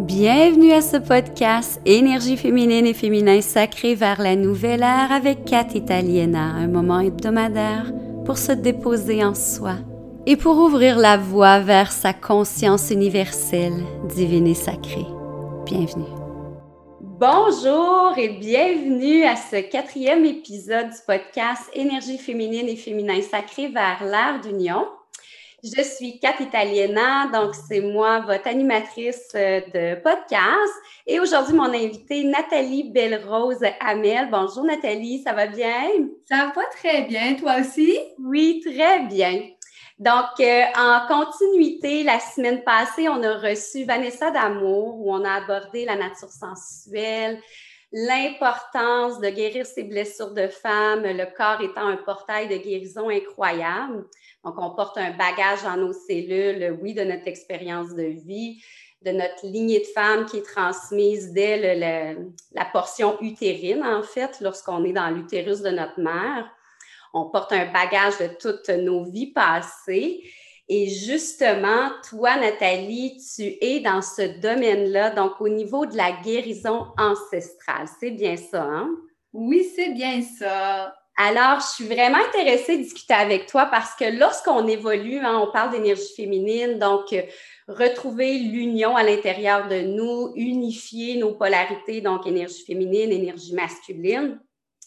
Bienvenue à ce podcast Énergie féminine et féminin sacré vers la nouvelle ère avec Kat Italiena, un moment hebdomadaire pour se déposer en soi et pour ouvrir la voie vers sa conscience universelle, divine et sacrée. Bienvenue. Bonjour et bienvenue à ce quatrième épisode du podcast Énergie féminine et féminin sacré vers l'ère d'union. Je suis Kat Italiena, donc c'est moi, votre animatrice euh, de podcast. Et aujourd'hui, mon invitée, Nathalie Belle-Rose Hamel. Bonjour Nathalie, ça va bien? Ça va très bien, toi aussi? Oui, très bien. Donc, euh, en continuité, la semaine passée, on a reçu Vanessa D'Amour où on a abordé la nature sensuelle, l'importance de guérir ses blessures de femme, le corps étant un portail de guérison incroyable. Donc, on porte un bagage dans nos cellules, oui, de notre expérience de vie, de notre lignée de femmes qui est transmise dès la portion utérine, en fait, lorsqu'on est dans l'utérus de notre mère. On porte un bagage de toutes nos vies passées. Et justement, toi, Nathalie, tu es dans ce domaine-là, donc au niveau de la guérison ancestrale. C'est bien ça, hein? Oui, c'est bien ça. Alors, je suis vraiment intéressée de discuter avec toi parce que lorsqu'on évolue, hein, on parle d'énergie féminine, donc euh, retrouver l'union à l'intérieur de nous, unifier nos polarités, donc énergie féminine, énergie masculine.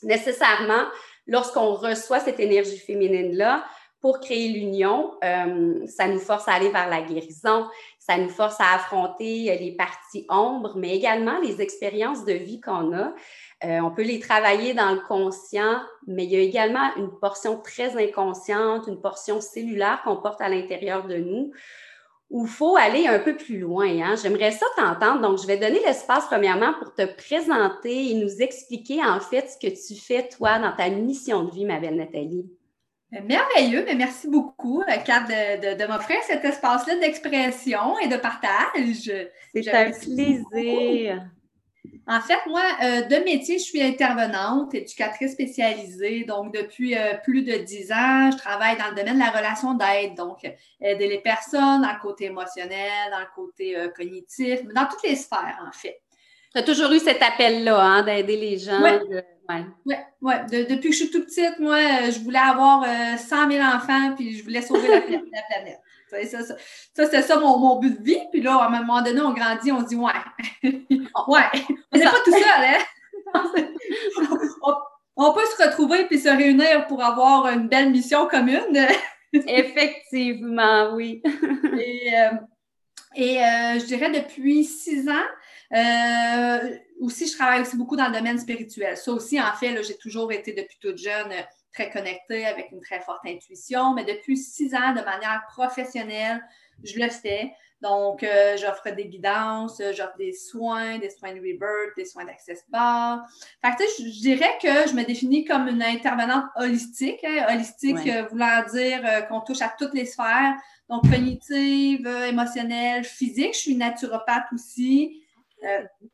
Nécessairement, lorsqu'on reçoit cette énergie féminine-là, pour créer l'union, euh, ça nous force à aller vers la guérison, ça nous force à affronter les parties ombres, mais également les expériences de vie qu'on a. Euh, on peut les travailler dans le conscient, mais il y a également une portion très inconsciente, une portion cellulaire qu'on porte à l'intérieur de nous, où il faut aller un peu plus loin. Hein. J'aimerais ça t'entendre. Donc, je vais donner l'espace premièrement pour te présenter et nous expliquer en fait ce que tu fais, toi, dans ta mission de vie, ma belle Nathalie. Merveilleux, mais merci beaucoup, Kat, de, de, m'offrir cet espace-là d'expression et de partage. C'est un plaisir. En fait, moi, euh, de métier, je suis intervenante, éducatrice spécialisée. Donc, depuis euh, plus de dix ans, je travaille dans le domaine de la relation d'aide. Donc, aider les personnes dans le côté émotionnel, dans le côté euh, cognitif, dans toutes les sphères, en fait. Tu as toujours eu cet appel-là, hein, d'aider les gens. Oui, ouais. depuis que je suis toute petite, moi, je voulais avoir 100 000 enfants, puis je voulais sauver la planète. Ça, ça, c'était ça mon, mon, but de vie. Puis là, à un moment donné, on grandit, on dit ouais. ouais. On n'est pas tout seul, hein? on, peut se retrouver puis se réunir pour avoir une belle mission commune. Effectivement, oui. et, euh, euh, je dirais depuis six ans, euh, aussi, je travaille aussi beaucoup dans le domaine spirituel. Ça aussi, en fait, j'ai toujours été depuis toute jeune très connectée, avec une très forte intuition, mais depuis six ans, de manière professionnelle, je le fais. Donc, euh, j'offre des guidances, j'offre des soins, des soins de rebirth, des soins d'access bar. Fait que, je, je dirais que je me définis comme une intervenante holistique. Hein, holistique euh, voulant dire euh, qu'on touche à toutes les sphères, donc cognitive, émotionnelle, physique. Je suis naturopathe aussi.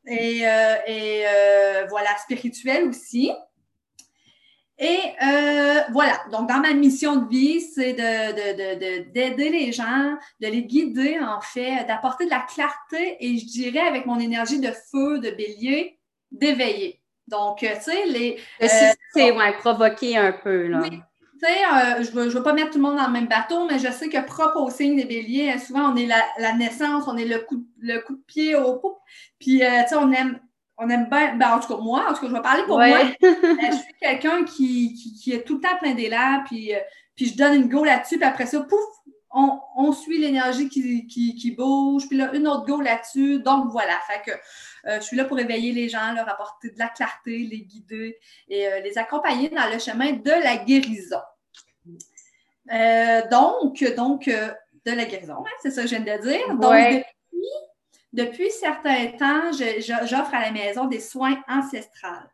et, et voilà, spirituelle aussi. Et euh, voilà, donc dans ma mission de vie, c'est d'aider de, les gens, de les guider en fait, d'apporter de la clarté et je dirais avec mon énergie de feu, de bélier, d'éveiller. Donc, euh, tu sais, les... Euh, c'est ouais, provoquer un peu, là. Oui. Tu sais, je ne veux, pas mettre tout le monde dans le même bateau, mais je sais que propre au signe des béliers, souvent, on est la, naissance, on est le coup, le coup de pied au poupe. Puis, tu sais, on aime on aime bien, ben, en tout cas, moi, en tout cas, je vais parler pour moi. Ben, je suis quelqu'un qui, qui, est tout le temps plein d'élan, puis, euh, puis je donne une go là-dessus, puis après ça, pouf, on, on suit l'énergie qui, qui, qui, bouge, puis là, une autre go là-dessus. Donc, voilà. Fait que euh, je suis là pour éveiller les gens, leur apporter de la clarté, les guider et euh, les accompagner dans le chemin de la guérison. donc, donc de la guérison, hein, c'est ça que je viens de dire. Donc, depuis depuis certains temps, j'offre à la maison des soins ancestrales.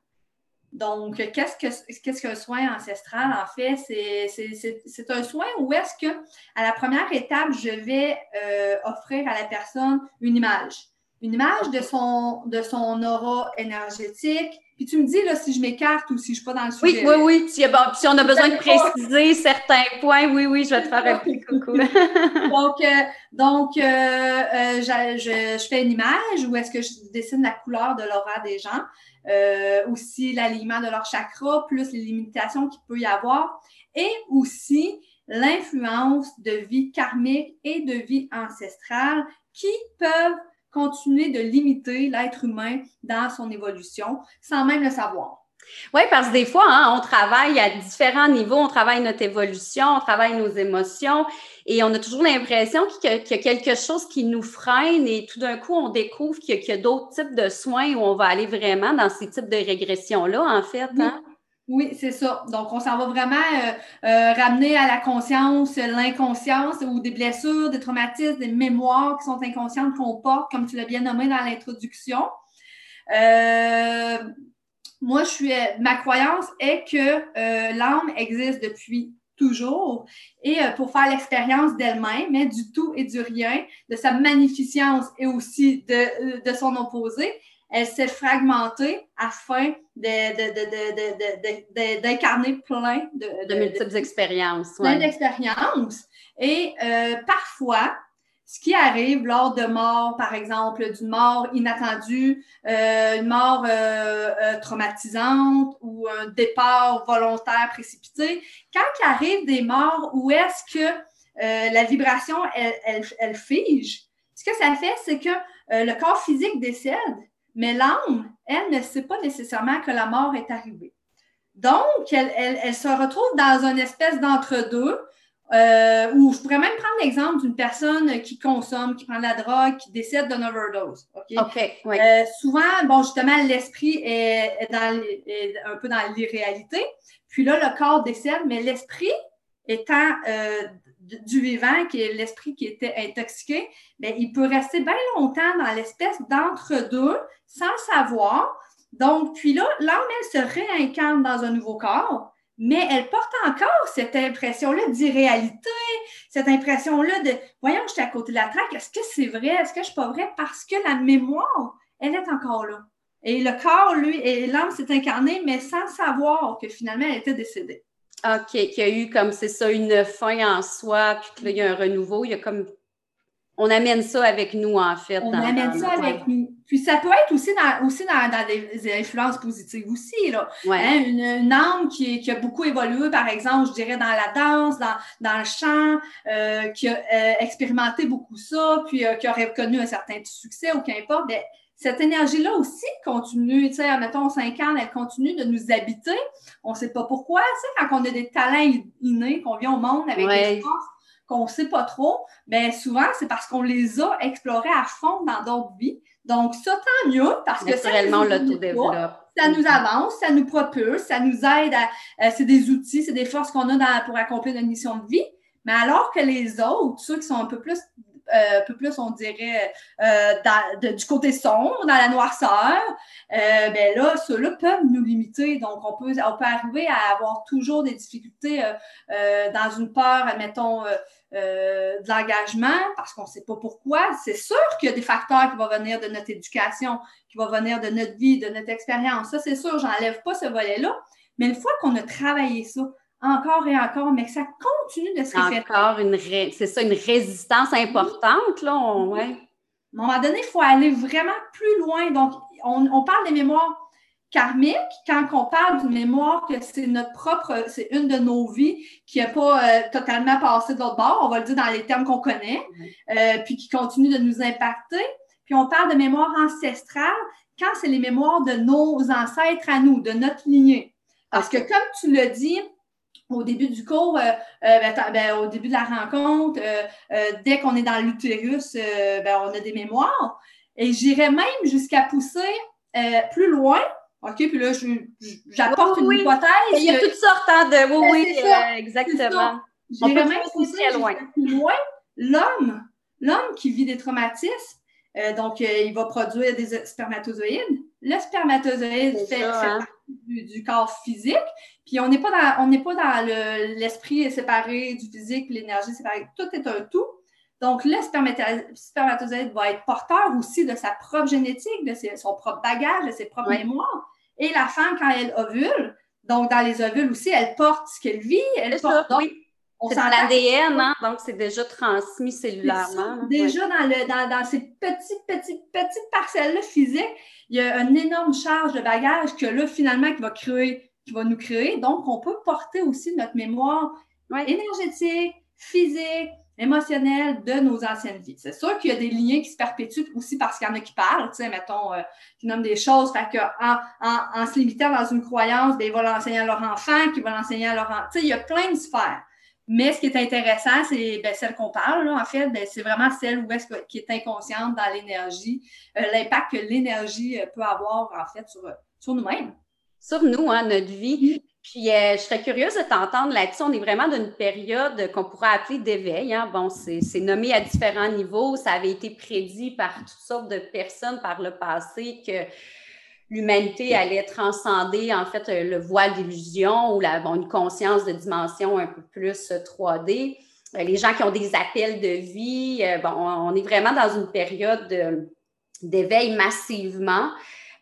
Donc, qu'est-ce que qu'un soin ancestral? En fait, c'est un soin où est-ce que, à la première étape, je vais euh, offrir à la personne une image. Une image de son, de son aura énergétique. Puis tu me dis là, si je m'écarte ou si je ne suis pas dans le sujet. Oui, oui, oui. Si, si on a besoin de préciser certains points, oui, oui, je vais te faire un petit coucou. donc, euh, donc euh, euh, je, je, fais une image où est-ce que je dessine la couleur de l'aura des gens, aussi l'alignement de leur chakra, plus les limitations qu'il peut y avoir, et aussi l'influence de vie karmique et de vie ancestrale qui peuvent continuer de limiter l'être humain dans son évolution sans même le savoir. Oui, parce que des fois, hein, on travaille à différents niveaux, on travaille notre évolution, on travaille nos émotions et on a toujours l'impression qu'il y, a quelque chose qui nous freine et tout d'un coup, on découvre qu'il y a, d'autres types de soins où on va aller vraiment dans ces types de régressions-là, en fait. Hein? Oui, c'est ça. Donc, on s'en va vraiment euh, euh, ramener à la conscience l'inconscience ou des blessures, des traumatismes, des mémoires qui sont inconscientes qu'on porte, comme tu l'as bien nommé dans l'introduction. Euh, moi, je suis, ma croyance est que l'âme existe depuis toujours et pour faire l'expérience d'elle-même, mais du tout et du rien, de sa magnificence et aussi de, de son opposé, elle s'est fragmentée afin d'incarner plein de, de, multiples expériences. Plein d'expériences. Et euh, parfois, ce qui arrive lors de mort, par exemple, d'une mort inattendue, euh, une mort euh, traumatisante ou un départ volontaire précipité, quand il arrive des morts où est-ce que la vibration, elle, elle, elle, fige, ce que ça fait, c'est que le corps physique décède, mais l'âme, elle ne sait pas nécessairement que la mort est arrivée. Donc, elle, se retrouve dans une espèce d'entre-deux euh, où je pourrais même prendre l'exemple d'une personne qui consomme, qui prend de la drogue, qui décède d'une overdose. OK? Euh, souvent, bon, justement, l'esprit est, dans, un peu dans l'irréalité. Puis là, le corps décède, mais l'esprit étant euh, du vivant, qui est l'esprit qui était intoxiqué, bien, il peut rester bien longtemps dans l'espèce d'entre-deux sans savoir. Donc, puis là, l'âme, elle se réincarne dans un nouveau corps, mais elle porte encore cette impression-là d'irréalité, cette impression-là de voyons, je suis à côté de la traque, est-ce que c'est vrai, est-ce que je suis pas vrai? Parce que la mémoire, elle est encore là. Et le corps, lui, et l'âme s'est incarnée, mais sans savoir que finalement, elle était décédée. OK, qu'il y a eu comme c'est ça, une fin en soi, puis qu'il y a un renouveau. Il y a comme. On amène ça avec nous, en fait. On amène ça avec nous. Puis ça peut être aussi dans, aussi dans, des influences positives aussi. Là. Hein, une, âme qui, a beaucoup évolué, par exemple, je dirais dans la danse, dans, le chant, euh, qui a euh, expérimenté beaucoup ça, puis euh, qui aurait connu un certain succès ou qu'importe, bien, cette énergie-là aussi continue, tu sais, mettons, 5 ans, elle continue de nous habiter. On ne sait pas pourquoi, tu sais, quand on a des talents innés, qu'on vient au monde avec des forces qu'on ne sait pas trop, bien souvent, c'est parce qu'on les a explorés à fond dans d'autres vies. Donc, ça, tant mieux, parce que ça l'autodéveloppe. Ça nous avance, ça nous propulse, ça nous aide à. c'est des outils, c'est des forces qu'on a pour accomplir notre mission de vie. Mais alors que les autres, ceux qui sont un peu plus euh, un peu plus, on dirait, euh, du côté sombre, dans la noirceur, euh, ben là, ceux-là peuvent nous limiter. Donc, on peut, on peut arriver à avoir toujours des difficultés dans une peur, admettons, de l'engagement, parce qu'on ne sait pas pourquoi. C'est sûr qu'il y a des facteurs qui vont venir de notre éducation, qui vont venir de notre vie, de notre expérience. Ça, c'est sûr, j'enlève pas ce volet-là. Mais une fois qu'on a travaillé ça, encore et encore, mais que ça continue de se répéter. Encore une, c'est ça, une résistance importante, là. On, À un moment donné, il faut aller vraiment plus loin. Donc, on, parle des mémoires karmiques quand on parle d'une mémoire que c'est notre propre, c'est une de nos vies qui n'a pas euh, totalement passé de l'autre bord, on va le dire dans les termes qu'on connaît, euh, puis qui continue de nous impacter. Puis on parle de mémoire ancestrale quand c'est les mémoires de nos ancêtres à nous, de notre lignée. Parce que comme tu le dis, au début du cours, euh, euh, ben, ben, au début de la rencontre, euh, dès qu'on est dans l'utérus, ben, on a des mémoires. Et j'irais même jusqu'à pousser plus loin. OK, puis là, j'apporte une hypothèse. Il y a toutes sortes hein, de. Oui, oui, exactement. J'irais même pousser loin. plus loin. L'homme, l'homme qui vit des traumatismes, donc il va produire des spermatozoïdes. Le spermatozoïde fait, hein? du, corps physique. Puis on n'est pas dans, on n'est pas dans l'esprit séparé du physique, l'énergie séparée. Tout est un tout. Donc, le spermatozoïde va être porteur aussi de sa propre génétique, de son propre bagage, de ses propres mémoires. Et la femme, quand elle ovule, donc dans les ovules aussi, elle porte ce qu'elle vit, elle porte. donc, c'est dans l'ADN, hein? donc c'est déjà transmis cellulairement. Déjà dans, le, dans, dans, ces petites, petites, petites parcelles-là physiques, il y a une énorme charge de bagage que là, finalement, qui va créer, qui va nous créer. Donc, on peut porter aussi notre mémoire énergétique, physique, émotionnelle de nos anciennes vies. C'est sûr qu'il y a des liens qui se perpétuent aussi parce qu'il y en a qui parlent, tu sais, mettons, euh, qui nomment des choses, fait que en, en, se limitant dans une croyance, ben, ils vont l'enseigner à leur enfant, qui vont l'enseigner à leur enfant. Tu sais, il y a plein de sphères. Mais ce qui est intéressant, c'est ben, celle qu'on parle, là, en fait, ben, c'est vraiment celle où est-ce qui est inconsciente dans l'énergie, euh, l'impact que l'énergie euh, peut avoir, en fait, sur, sur nous-mêmes. Sur nous, hein, notre vie. Puis, euh, je serais curieuse de t'entendre là-dessus. On est vraiment dans une période qu'on pourrait appeler d'éveil. Hein. Bon, c'est nommé à différents niveaux. Ça avait été prédit par toutes sortes de personnes par le passé que l'humanité allait transcender en fait le voile d'illusion ou la, bon, une conscience de dimension un peu plus 3D. Euh, les gens qui ont des appels de vie, euh, bon, on est vraiment dans une période d'éveil massivement.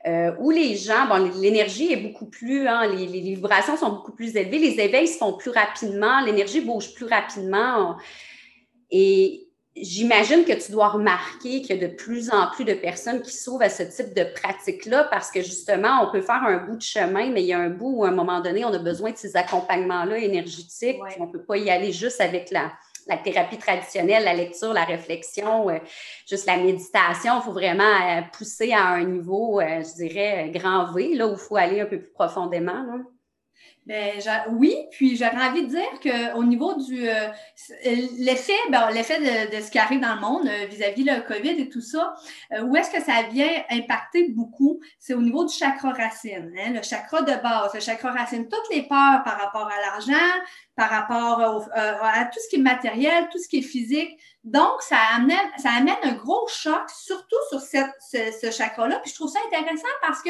Euh, où les gens, bon, l'énergie est beaucoup plus, hein, les, vibrations sont beaucoup plus élevées, les éveils se font plus rapidement, l'énergie bouge plus rapidement. Et j'imagine que tu dois remarquer qu'il y a de plus en plus de personnes qui s'ouvrent à ce type de pratique-là parce que justement, on peut faire un bout de chemin, mais il y a un bout où à un moment donné, on a besoin de ces accompagnements-là énergétiques. On ne peut pas y aller juste avec la, la thérapie traditionnelle, la lecture, la réflexion, euh, juste la méditation, il faut vraiment euh, pousser à un niveau, euh, je dirais, grand V, là où il faut aller un peu plus profondément. Ben, oui, puis j'aurais envie de dire qu'au niveau du euh, l'effet, ben, l'effet de, ce qui arrive dans le monde euh, vis-à-vis le COVID et tout ça, euh, où est-ce que ça vient impacter beaucoup? C'est au niveau du chakra racine, hein, le chakra de base, le chakra racine, toutes les peurs par rapport à l'argent, par rapport à tout ce qui est matériel, tout ce qui est physique. Donc, ça amène, ça amène un gros choc, surtout sur ce, ce chakra-là. Puis je trouve ça intéressant parce que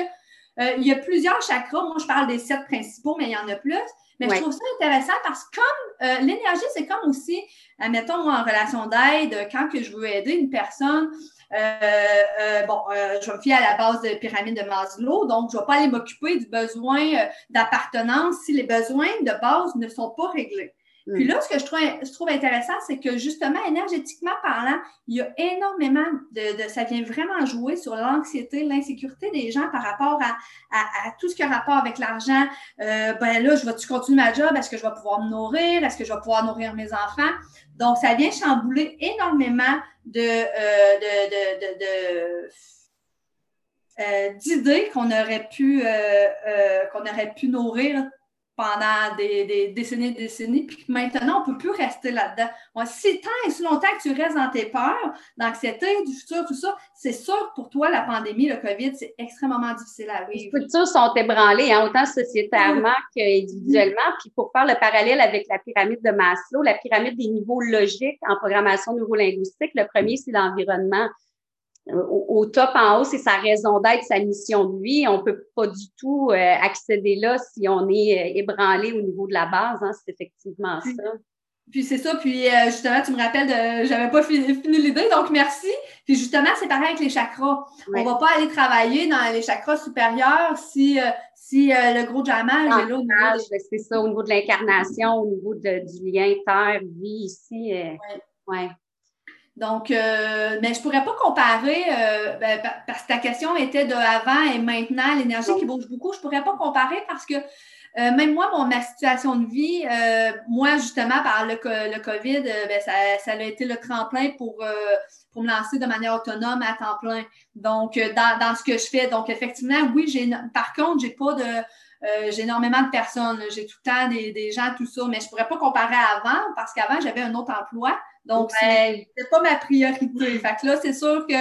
euh, il y a plusieurs chakras. Moi, je parle des sept principaux, mais il y en a plus. Mais je trouve ça intéressant parce que comme euh, l'énergie, c'est comme aussi, admettons, moi, en relation d'aide, quand que je veux aider une personne, euh, bon, je vais me fier à la base de pyramide de Maslow, donc je ne vais pas aller m'occuper du besoin d'appartenance si les besoins de base ne sont pas réglés. Puis là, ce que je trouve, je trouve intéressant, c'est que justement, énergétiquement parlant, il y a énormément de, ça vient vraiment jouer sur l'anxiété, l'insécurité des gens par rapport à, à, tout ce qui a rapport avec l'argent. Euh, ben là, je vais-tu continuer ma job? Est-ce que je vais pouvoir me nourrir? Est-ce que je vais pouvoir nourrir mes enfants? Donc, ça vient chambouler énormément de, euh, de, de, euh, d'idées qu'on aurait pu qu'on aurait pu nourrir pendant des, décennies et des décennies, puis maintenant, on ne peut plus rester là-dedans. si tant et si longtemps que tu restes dans tes peurs, l'anxiété du futur, tout ça, c'est sûr pour toi, la pandémie, le COVID, c'est extrêmement difficile à vivre. Les futurs sont ébranlés, hein, autant sociétairement qu'individuellement. Puis pour faire le parallèle avec la pyramide de Maslow, la pyramide des niveaux logiques en programmation neurolinguistique, le premier, c'est l'environnement au, top en haut, c'est sa raison d'être, sa mission de vie. On peut pas du tout euh, accéder là si on est euh, ébranlé au niveau de la base. Hein, c'est effectivement ça. Puis c'est ça, puis euh, justement, tu me rappelles de j'avais pas fini, l'idée, donc merci. Puis justement, c'est pareil avec les chakras. On va pas aller travailler dans les chakras supérieurs si, si le gros jamage est là au niveau C'est ça, au niveau de l'incarnation, au niveau du lien terre-vie ici. ouais. Donc, euh, mais je ne pourrais pas comparer, euh, ben, parce que ta question était de avant et maintenant, l'énergie qui bouge beaucoup. Je ne pourrais pas comparer parce que euh, même moi, mon, ma situation de vie, moi, justement, par le, le COVID, ben, ça, ça, a été le tremplin pour, pour me lancer de manière autonome à temps plein. Donc, dans, dans ce que je fais. Donc, effectivement, oui, j'ai par contre, j'ai pas de. J'ai énormément de personnes, j'ai tout le temps des, des, gens, tout ça, mais je ne pourrais pas comparer avant parce qu'avant, j'avais un autre emploi. Donc, c'est pas ma priorité. Fait que là, c'est sûr que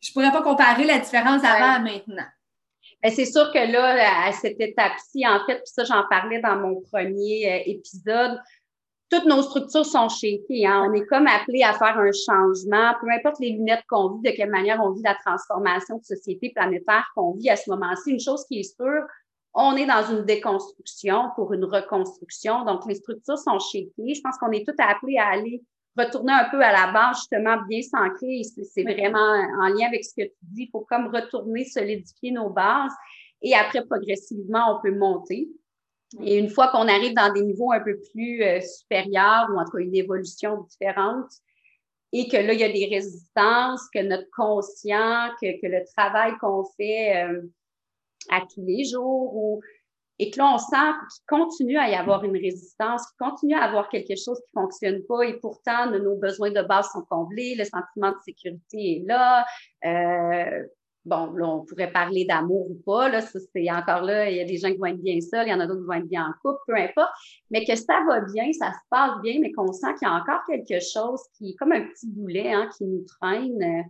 je pourrais pas comparer la différence avant à maintenant. C'est sûr que là, à cette étape-ci, en fait, puis ça, j'en parlais dans mon premier euh, épisode, toutes nos structures sont shakées. Hein. On est comme appelé à faire un changement, peu importe les lunettes qu'on vit, de quelle manière on vit la transformation de société planétaire qu'on vit à ce moment-ci. Une chose qui est sûre, on est dans une déconstruction pour une reconstruction. Donc, les structures sont shakées. Je pense qu'on est tous appelés à aller retourner un peu à la base, justement, bien s'ancrer. C'est vraiment en lien avec ce que tu dis. Il faut comme retourner, solidifier nos bases. Et après, progressivement, on peut monter. Et une fois qu'on arrive dans des niveaux un peu plus euh, supérieurs ou entre une évolution différente, et que là, il y a des résistances, que notre conscient, que, que le travail qu'on fait euh, à tous les jours, ou, et que là, on sent qu'il continue à y avoir une résistance, qu'il continue à avoir quelque chose qui fonctionne pas, et pourtant, nos besoins de base sont comblés, le sentiment de sécurité est là, euh, bon, là, on pourrait parler d'amour ou pas, là, c'est encore là, il y a des gens qui vont être bien seuls, il y en a d'autres qui vont être bien en couple, peu importe, mais que ça va bien, ça se passe bien, mais qu'on sent qu'il y a encore quelque chose qui est comme un petit boulet, hein, qui nous traîne.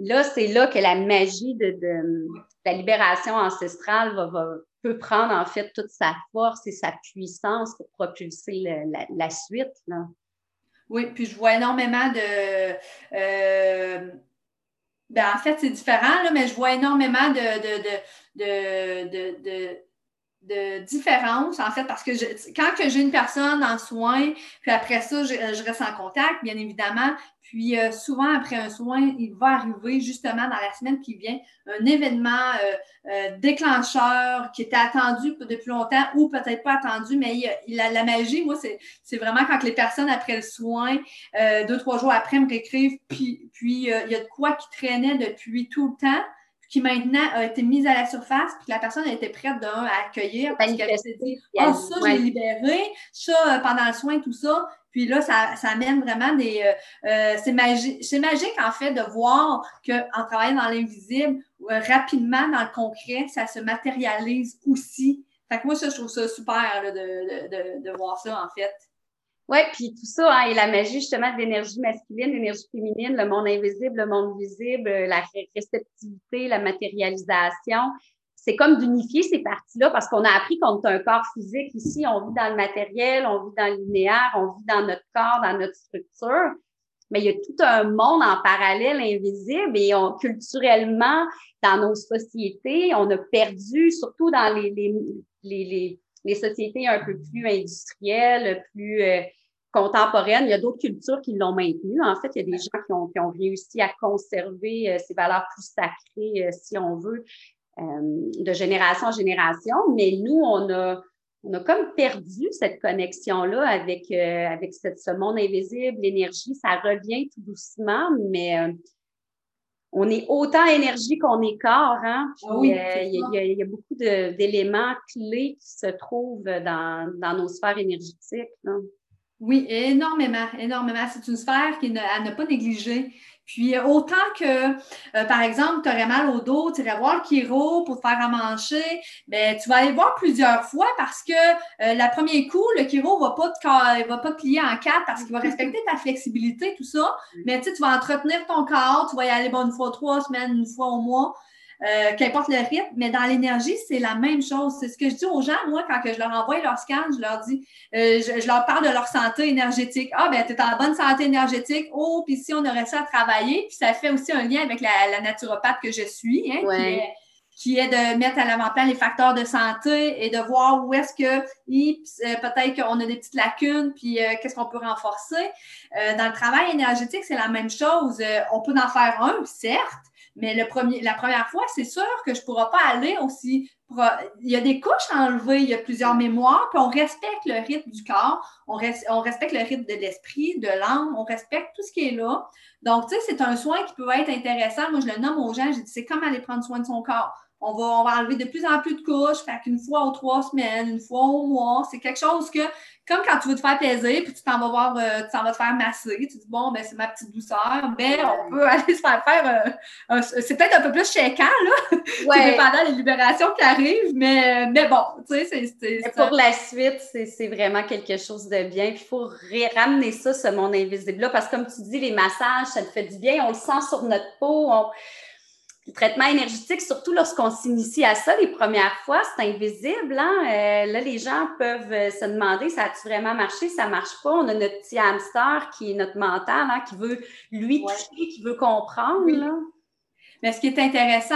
Là, c'est là que la magie de, de, la libération ancestrale va, va, peut prendre en fait toute sa force et sa puissance pour propulser la, la, suite. Là. Oui, puis je vois énormément de... Euh ben, en fait, c'est différent, là, mais je vois énormément de, de, de, différence, en fait, parce que quand que j'ai une personne en soins, puis après ça, je, reste en contact, bien évidemment, puis euh, souvent après un soin, il va arriver justement dans la semaine qui vient un événement euh, euh, déclencheur qui était attendu depuis longtemps ou peut-être pas attendu, mais il, a, la magie, moi, c'est vraiment quand les personnes après le soin, deux, trois jours après, me réécrivent, puis, puis il y a de quoi qui traînait depuis tout le temps qui maintenant a été mise à la surface, puis la personne a été prête d'un à accueillir parce qu'elle s'est dit oh, ça, je l'ai libéré, ça, euh, pendant le soin, tout ça. Puis là, ça, ça amène vraiment des. Euh, euh, c'est magique, c'est magique, en fait, de voir qu'en travaillant dans l'invisible, rapidement, dans le concret, ça se matérialise aussi. Fait que moi, ça, je trouve ça super de, de, de voir ça, en fait. Oui, puis tout ça, hein, et la magie justement de l'énergie masculine, l'énergie féminine, le monde invisible, le monde visible, la réceptivité, la matérialisation, c'est comme d'unifier ces parties-là parce qu'on a appris qu'on est un corps physique ici, on vit dans le matériel, on vit dans le linéaire, on vit dans notre corps, dans notre structure, mais il y a tout un monde en parallèle invisible et on, culturellement, dans nos sociétés, on a perdu, surtout dans les, les, les, les sociétés un peu plus industrielles, plus euh, contemporaine. Il y a d'autres cultures qui l'ont maintenu. En fait, il y a des gens qui ont, qui ont réussi à conserver euh, ces valeurs plus sacrées, euh, si on veut, euh, de génération en génération. Mais nous, on a, on a comme perdu cette connexion-là avec, avec cette, ce monde invisible, l'énergie. Ça revient tout doucement, mais on est autant énergie qu'on est corps. Hein? Il, y a, beaucoup d'éléments clés qui se trouvent dans, dans nos sphères énergétiques. Là. Oui, énormément, énormément. C'est une sphère qui ne, à ne pas négliger. Puis euh, autant que, euh, par exemple, tu aurais mal au dos, tu irais voir le chiro pour te faire amancher, ben, tu vas aller voir plusieurs fois parce que euh, la premier coup, le chiro va pas te va pas te plier en quatre parce qu'il va respecter ta flexibilité, tout ça. Mais tu vas entretenir ton corps, tu vas y aller bon, une fois trois semaines, une fois au mois. Euh, qu'importe le rythme, mais dans l'énergie, c'est la même chose. C'est ce que je dis aux gens, moi, quand que je leur envoie leur scan, je leur dis, euh, je, leur parle de leur santé énergétique. Ah, ben, tu es en bonne santé énergétique. Oh, puis si on aurait ça à travailler, puis ça fait aussi un lien avec la, naturopathe que je suis, hein, qui, est, de mettre à l'avant-plan les facteurs de santé et de voir où est-ce que euh, peut-être qu'on a des petites lacunes, puis qu'est-ce qu'on peut renforcer. dans le travail énergétique, c'est la même chose. on peut en faire un, certes, mais la première fois, c'est sûr que je ne pourrai pas aller aussi. Il y a des couches à enlever, il y a plusieurs mémoires, puis on respecte le rythme du corps, on, on respecte le rythme de l'esprit, de l'âme, on respecte tout ce qui est là. Donc, tu sais, c'est un soin qui peut être intéressant. Moi, je le nomme aux gens, je dis, c'est comme aller prendre soin de son corps. On va, on va enlever de plus en plus de couches, fait qu'une fois ou trois semaines, une fois au mois, c'est quelque chose que comme quand tu veux te faire plaisir, puis tu t'en vas voir, euh, tu t'en vas te faire masser, tu dis bon, ben c'est ma petite douceur, ben on peut aller se faire faire, euh, c'est peut-être un peu plus chéquant, là, ouais. dépendant des libérations qui arrivent, mais, mais bon, tu sais, c'est... Pour la suite, c'est vraiment quelque chose de bien, puis il faut ramener ça, ce monde invisible-là, parce que comme tu dis, les massages, ça te fait du bien, on le sent sur notre peau, on le traitement énergétique, surtout lorsqu'on s'initie à ça les premières fois, c'est invisible. Hein? Euh, là, les gens peuvent euh, se demander, ça a-tu vraiment marché? Ça marche pas? On a notre petit hamster qui est notre mental, hein, qui veut lui toucher, qui veut comprendre. Mais ce qui est intéressant,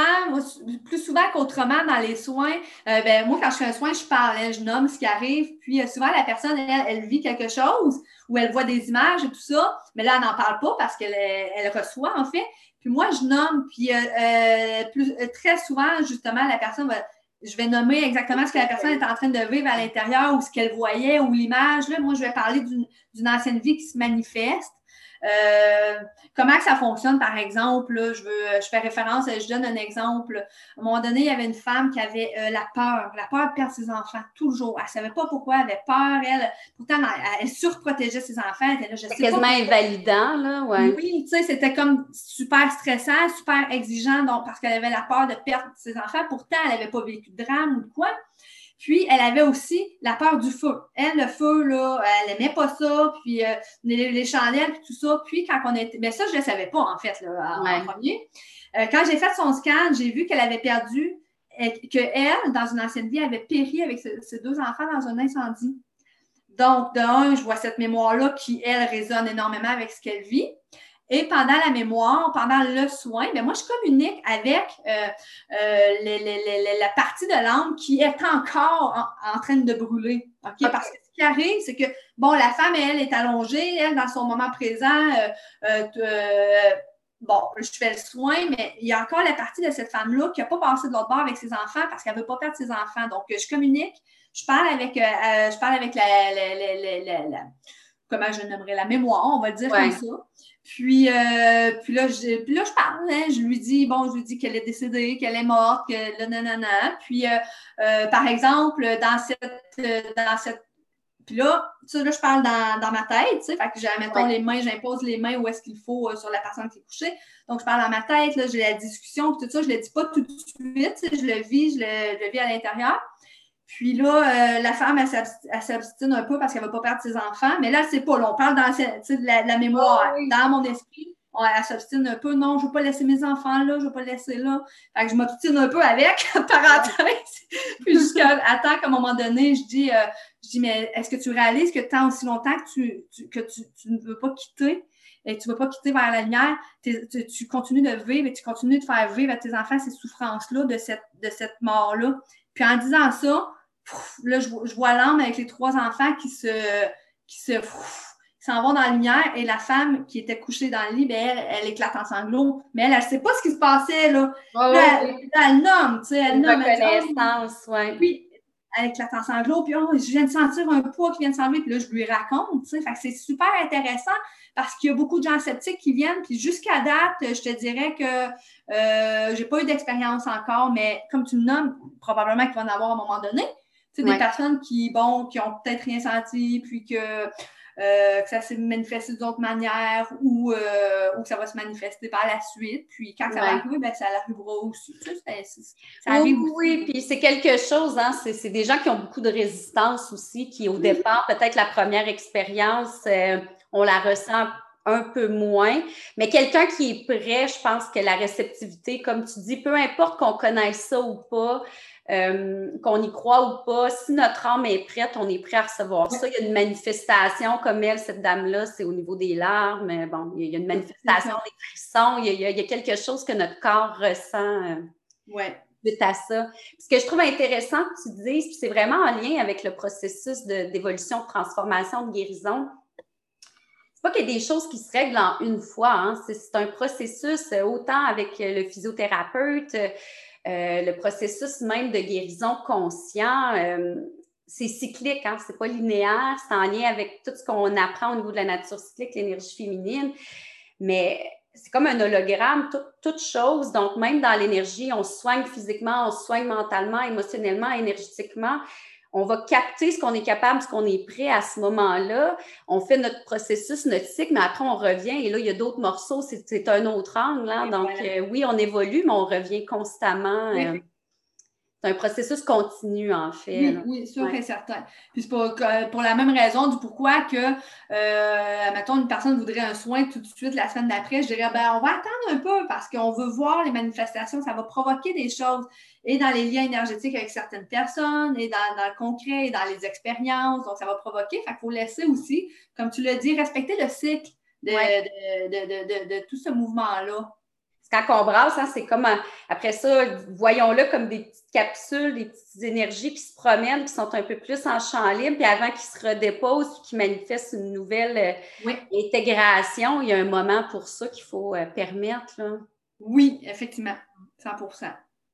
plus souvent qu'autrement dans les soins, euh, ben, moi, quand je fais un soin, je parle, hein, je nomme ce qui arrive, puis euh, souvent, la personne, elle, vit quelque chose ou elle voit des images et tout ça, mais là, elle n'en parle pas parce qu'elle elle reçoit, en fait. Puis moi, je nomme, puis plus, très souvent, justement, la personne va je vais nommer exactement ce que la personne est en train de vivre à l'intérieur ou ce qu'elle voyait ou l'image. Là, moi, je vais parler d'une ancienne vie qui se manifeste. Euh, comment que ça fonctionne, par exemple? je, veux, je fais référence, je donne un exemple. À un moment donné, il y avait une femme qui avait euh, la peur, la peur de perdre ses enfants, toujours. Elle ne savait pas pourquoi, elle avait peur, elle. Pourtant, elle, surprotégeait ses enfants. Elle était là, quasiment invalidant, là, ouais. Oui, tu sais, c'était comme super stressant, super exigeant, donc, parce qu'elle avait la peur de perdre ses enfants. Pourtant, elle n'avait pas vécu de drame ou de quoi. Puis, elle avait aussi la peur du feu. Elle, le feu, là, elle n'aimait pas ça, puis euh, les, chandelles, puis tout ça. Puis, quand on était... Mais ça, je ne le savais pas, en fait, là, en, premier. Euh, quand j'ai fait son scan, j'ai vu qu'elle avait perdu, qu'elle, dans une ancienne vie, avait péri avec ses deux enfants dans un incendie. Donc, de un, je vois cette mémoire-là qui, elle, résonne énormément avec ce qu'elle vit. Et pendant la mémoire, pendant le soin, bien, moi, je communique avec euh, euh, la partie de l'âme qui est encore en, train de brûler. Parce que ce qui arrive, c'est que, bon, la femme, elle, est allongée, elle, dans son moment présent, euh, bon, je fais le soin, mais il y a encore la partie de cette femme-là qui n'a pas passé de l'autre bord avec ses enfants parce qu'elle ne veut pas perdre ses enfants. Donc, je communique, je parle avec, je parle avec la, comment je nommerais la mémoire, on va le dire comme ça. Puis, euh, puis, là, je, puis là, je parle, hein, je lui dis, bon, je lui dis qu'elle est décédée, qu'elle est morte, que le nanana. Puis, euh, euh, par exemple, dans cette, dans cette puis là, ça, là, je parle dans, dans ma tête, tu sais, fait que j'ai, mettons, les mains, j'impose les mains où est-ce qu'il faut sur la personne qui est couchée. Donc, je parle dans ma tête, là, j'ai la discussion, tout ça, je ne le dis pas tout de suite, je le vis, je le, je le vis à l'intérieur. Puis là, euh, la femme, elle s'abstine un peu parce qu'elle ne va pas perdre ses enfants. Mais là, c'est pas. Là, on parle dans la, la mémoire, ah dans mon esprit. On, elle s'obstine un peu. Non, je ne veux pas laisser mes enfants là, je ne veux pas les laisser là. Fait que je m'obstine un peu avec, parenthèse. Puis jusqu'à temps qu'à un moment donné, je dis, euh, je dis mais est-ce que tu réalises que tant aussi longtemps que tu, que tu, ne veux pas quitter et tu ne veux pas quitter vers la lumière, tu, continues de vivre et tu continues de faire vivre à tes enfants ces souffrances-là, de cette, de cette mort-là? Puis en disant ça, là, je, vois l'âme avec les trois enfants qui se, qui se, s'en vont dans la lumière et la femme qui était couchée dans le lit, ben, elle, éclate en sanglots. Mais elle, elle ne sait pas ce qui se passait, là. elle, nomme, tu sais, elle nomme. connaissance, ouais. Puis, elle éclate en sanglots, puis oh, je viens de sentir un poids qui vient de s'enlever, puis là, je lui raconte, tu sais. Fait que c'est super intéressant parce qu'il y a beaucoup de gens sceptiques qui viennent, puis jusqu'à date, je te dirais que euh, j'ai pas eu d'expérience encore, mais comme tu le nommes, probablement qu'il va en avoir à un moment donné. Tu sais, des personnes qui, bon, qui ont peut-être rien senti, puis que, euh, que ça s'est manifesté d'autres manières ou, euh, ou que ça va se manifester par la suite. Puis quand ça va arriver, ben, ça arrivera aussi. Tu sais, ça arrive oui, oui, puis c'est quelque chose, hein, c'est des gens qui ont beaucoup de résistance aussi, qui au départ, peut-être la première expérience, euh, on la ressent un peu moins. Mais quelqu'un qui est prêt, je pense que la réceptivité, comme tu dis, peu importe qu'on connaisse ça ou pas, euh, qu'on y croit ou pas, si notre âme est prête, on est prêt à recevoir ça. Il y a une manifestation comme elle, cette dame-là, c'est au niveau des larmes. Bon, il y a une manifestation des frissons. Il y a, quelque chose que notre corps ressent. Euh, ouais suite à ça. Ce que je trouve intéressant que tu dises, c'est vraiment en lien avec le processus d'évolution, de, transformation, de guérison, pas qu'il y a des choses qui se règlent en une fois. Hein. C'est un processus, euh, autant avec euh, le physiothérapeute, euh, le processus même de guérison conscient. c'est cyclique, hein? c'est pas linéaire, c'est en lien avec tout ce qu'on apprend au niveau de la nature cyclique, l'énergie féminine. Mais c'est comme un hologramme, toute chose. Donc, même dans l'énergie, on soigne physiquement, on soigne mentalement, émotionnellement, énergétiquement on va capter ce qu'on est capable, ce qu'on est prêt à ce moment-là. On fait notre processus, notre cycle, mais après, on revient. Et là, il y a d'autres morceaux, c'est un autre angle. Hein. Donc, euh, oui, on évolue, mais on revient constamment. Euh, c'est un processus continu, en fait. Oui, oui sûr et certain. Puis c'est pour, pour, la même raison du pourquoi que, euh, mettons, une personne voudrait un soin tout de suite la semaine d'après, je dirais, ben, on va attendre un peu parce qu'on veut voir les manifestations, ça va provoquer des choses et dans les liens énergétiques avec certaines personnes, et dans, le concret, et dans les expériences. Donc, ça va provoquer. Fait qu'il faut laisser aussi, comme tu l'as dit, respecter le cycle de, de, de, de tout ce mouvement-là. Quand on brasse, hein, c'est comme après ça, voyons-le comme des petites capsules, des petites énergies qui se promènent, qui sont un peu plus en champ libre, puis avant qu'ils se redéposent, puis qu'ils manifestent une nouvelle euh, intégration, il y a un moment pour ça qu'il faut euh, permettre. Oui, effectivement, 100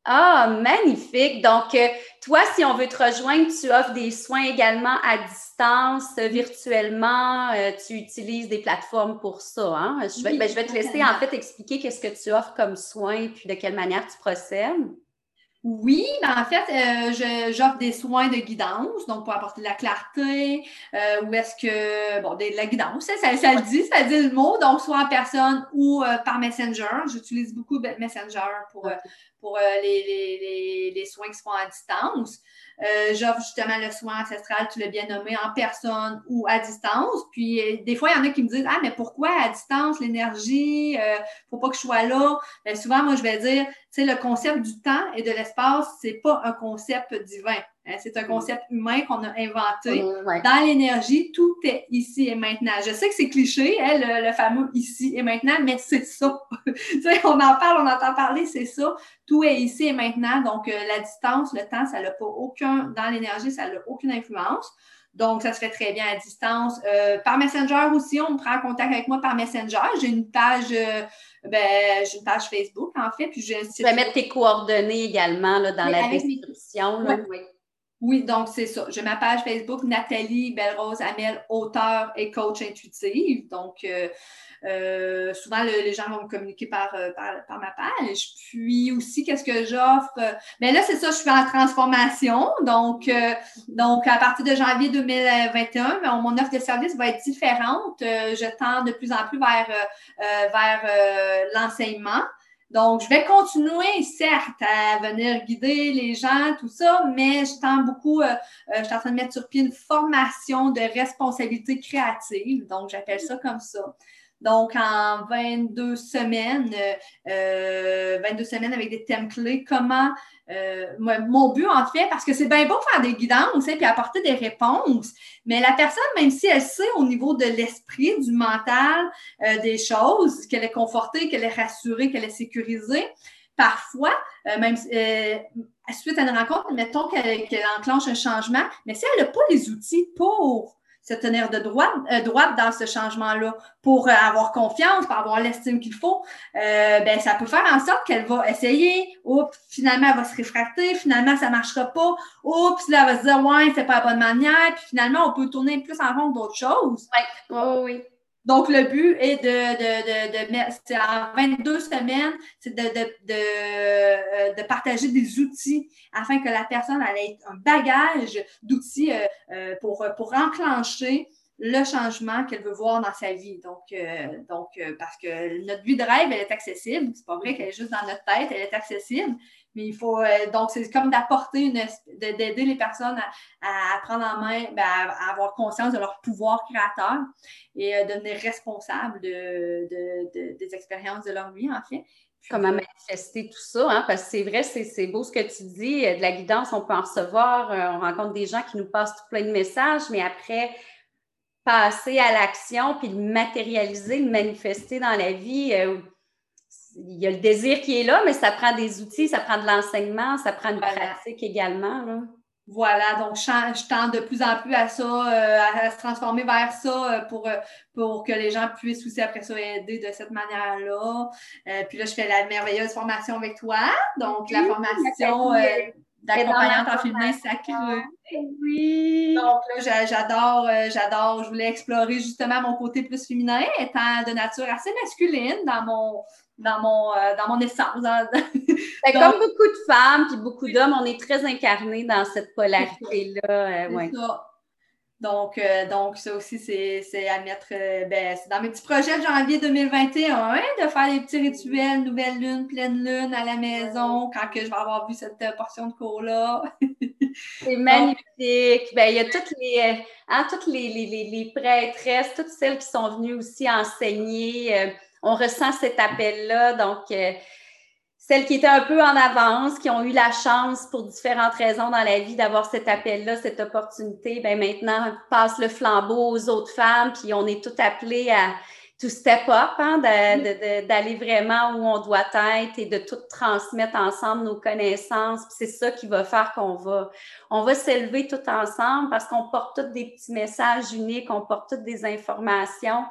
ah, magnifique. Donc, euh, toi, si on veut te rejoindre, tu offres des soins également à distance, virtuellement. Euh, tu utilises des plateformes pour ça. Hein? Je, vais, ben, je vais te laisser en fait expliquer qu'est-ce que tu offres comme soins puis de quelle manière tu procèdes. Oui, ben en fait, euh, j'offre des soins de guidance, donc pour apporter de la clarté, euh, ou est-ce que, bon, de la guidance, ça, ça, le dit, ça dit le mot, donc soit en personne ou euh, par Messenger. J'utilise beaucoup Messenger pour, pour les, les, les, soins qui se font à distance. Euh, j'offre justement le soin ancestral, tu l'as bien nommé, en personne ou à distance. Puis euh, des fois, il y en a qui me disent Ah, mais pourquoi à distance, l'énergie, euh, faut pas que je sois là? Bien, souvent, moi, je vais dire, tu sais, le concept du temps et de l'espace, c'est pas un concept divin. Hein, c'est un mm. concept humain qu'on a inventé. Mm, Dans l'énergie, tout est ici et maintenant. Je sais que c'est cliché, hein, le, fameux ici et maintenant, mais c'est ça. on en parle, on entend parler, c'est ça. Tout est ici et maintenant. Donc, euh, la distance, le temps, ça n'a pas aucun, dans l'énergie, ça n'a aucune influence. Donc, ça se fait très bien à distance. Euh, par Messenger aussi, on me prend en contact avec moi par Messenger. J'ai une page, euh, ben, j'ai une page Facebook, en fait. Puis je vais mettre tes coordonnées également là, dans la description. Oui, donc c'est ça. J'ai ma page Facebook, Nathalie Belrose Amel, auteur et coach intuitive. Donc, euh, euh, souvent, les gens vont me communiquer par, euh, par, ma page. Puis aussi, qu'est-ce que j'offre? Mais ben là, c'est ça, je suis en transformation. Donc, donc à partir de janvier 2021, ben, mon offre de service va être différente. je tends de plus en plus vers, vers l'enseignement. Donc, je vais continuer, certes, à venir guider les gens, tout ça, mais je beaucoup, euh, euh, je suis en train de mettre sur pied une formation de responsabilité créative. Donc, j'appelle ça comme ça. Donc, en 22 semaines, euh, 22 semaines avec des thèmes clés, comment euh, mon but, en fait, parce que c'est bien beau faire des guidances et puis apporter des réponses, mais la personne, même si elle sait au niveau de l'esprit, du mental, euh, des choses, qu'elle est confortée, qu'elle est rassurée, qu'elle est sécurisée, parfois, euh, même suite à une rencontre, mettons qu'elle enclenche un changement, mais si elle n'a pas les outils pour se tenir de droite, euh, droite dans ce changement-là pour euh, avoir confiance, pour avoir l'estime qu'il faut, euh, ben, ça peut faire en sorte qu'elle va essayer. Oups, finalement, elle va se réfracter. Finalement, ça marchera pas. Oups, là, elle va se dire, ouais, c'est pas la bonne manière. Puis finalement, on peut tourner plus en rond d'autres choses. Oui, oui, oui. Donc, le but est de, de, de, de en 22 semaines, c'est euh, de, partager des outils afin que la personne ait un bagage d'outils euh, euh, pour, pour enclencher le changement qu'elle veut voir dans sa vie. Donc, donc parce que notre vie de rêve, elle est accessible. C'est pas vrai qu'elle est juste dans notre tête, elle est accessible. Mais il faut, euh, donc, c'est comme d'apporter une, d'aider les personnes à, prendre en main, ben, à, avoir conscience de leur pouvoir créateur et euh, devenir responsable de, des expériences de leur vie, en fait. Comment manifester tout ça, hein? parce que c'est vrai, c'est beau ce que tu dis. De la guidance, on peut en recevoir. Euh, on rencontre des gens qui nous passent tout plein de messages, mais après, passer à l'action, puis le matérialiser, le manifester dans la vie, il y a le désir qui est là, mais ça prend des outils, ça prend de l'enseignement, ça prend une pratique également. Voilà, donc je, tends de plus en plus à ça, euh, à, se transformer vers ça euh, pour, euh, pour que les gens puissent aussi après ça aider de cette manière-là. puis là, je fais la merveilleuse formation avec toi, donc la formation d'accompagnante en féminin sacré. Oui. Donc là, j'adore, j'adore, je voulais explorer justement mon côté plus féminin, étant de nature assez masculine dans mon dans mon, euh, dans mon essence. Ben, comme beaucoup de femmes puis beaucoup d'hommes, on est très incarnés dans cette polarité-là. Euh, donc, euh, donc, ça aussi, c'est à mettre ben, dans mes petits projets de janvier 2021, hein, de faire des petits rituels, nouvelle lune, pleine lune à la maison, quand que je vais avoir vu cette portion de cours-là. c'est magnifique. Ben, il y a toutes les, hein, toutes les, les, les, prêtresses, toutes celles qui sont venues aussi enseigner on ressent cet appel-là. Donc, euh, celles qui étaient un peu en avance, qui ont eu la chance pour différentes raisons dans la vie d'avoir cet appel-là, cette opportunité, ben maintenant, passe le flambeau aux autres femmes, puis on est tout appelé à to step up, hein, d'aller vraiment où on doit être et de tout transmettre ensemble nos connaissances. C'est ça qui va faire qu'on va, on va s'élever tout ensemble parce qu'on porte tous des petits messages uniques, on porte toutes des informations.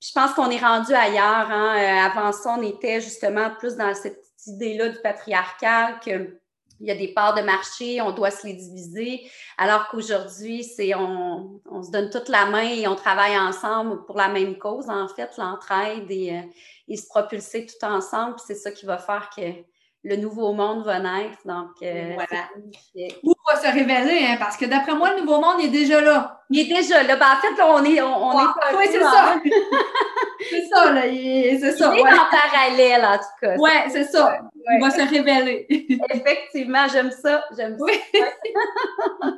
Je pense qu'on est rendu ailleurs. Hein. Euh, avant ça, on était justement plus dans cette idée-là du patriarcal que il y a des parts de marché, on doit se les diviser, alors qu'aujourd'hui, c'est on, on, se donne toute la main et on travaille ensemble pour la même cause, en fait, l'entraide et, euh, et, se propulser tout ensemble. C'est ça qui va faire que le nouveau monde va naître. Donc, euh, voilà. Où va se révéler, hein, parce que d'après moi, le nouveau monde est déjà là. Il est déjà là. Ben, en fait, là, on est. On, est oui, c'est ça. c'est ça, là. C'est ça. Il est en parallèle, en tout cas. Oui, c'est ça. Il va se révéler. Effectivement, j'aime ça. J'aime ça.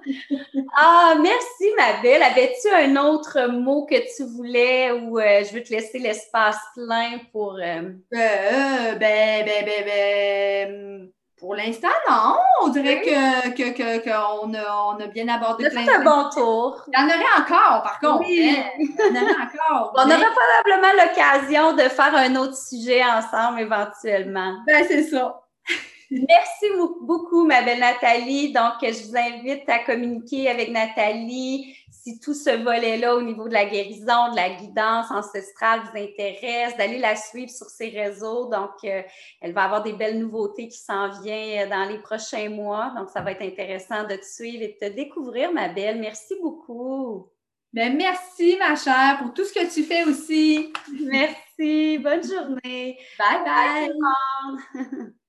ah, merci, ma belle. Avais-tu un autre mot que tu voulais ou euh, je veux te laisser l'espace plein pour. Euh... Euh, ben, ben, ben, ben. Pour l'instant, non. On dirait que, que, que, qu'on a, on a bien abordé plein de un bon tour. Il y en aurait encore, par contre. Oui. Hein. Il y en aurait encore. on aura probablement l'occasion de faire un autre sujet ensemble éventuellement. Ben, c'est ça. Merci beaucoup, ma belle Nathalie. Donc, je vous invite à communiquer avec Nathalie si tout ce volet-là au niveau de la guérison, de la guidance ancestrale vous intéresse, d'aller la suivre sur ses réseaux. Donc, euh, elle va avoir des belles nouveautés qui s'en viennent dans les prochains mois. Donc, ça va être intéressant de te suivre et de te découvrir, ma belle. Merci beaucoup. Ben, merci, ma chère, pour tout ce que tu fais aussi. Merci. Bonne journée. Bye bye. bye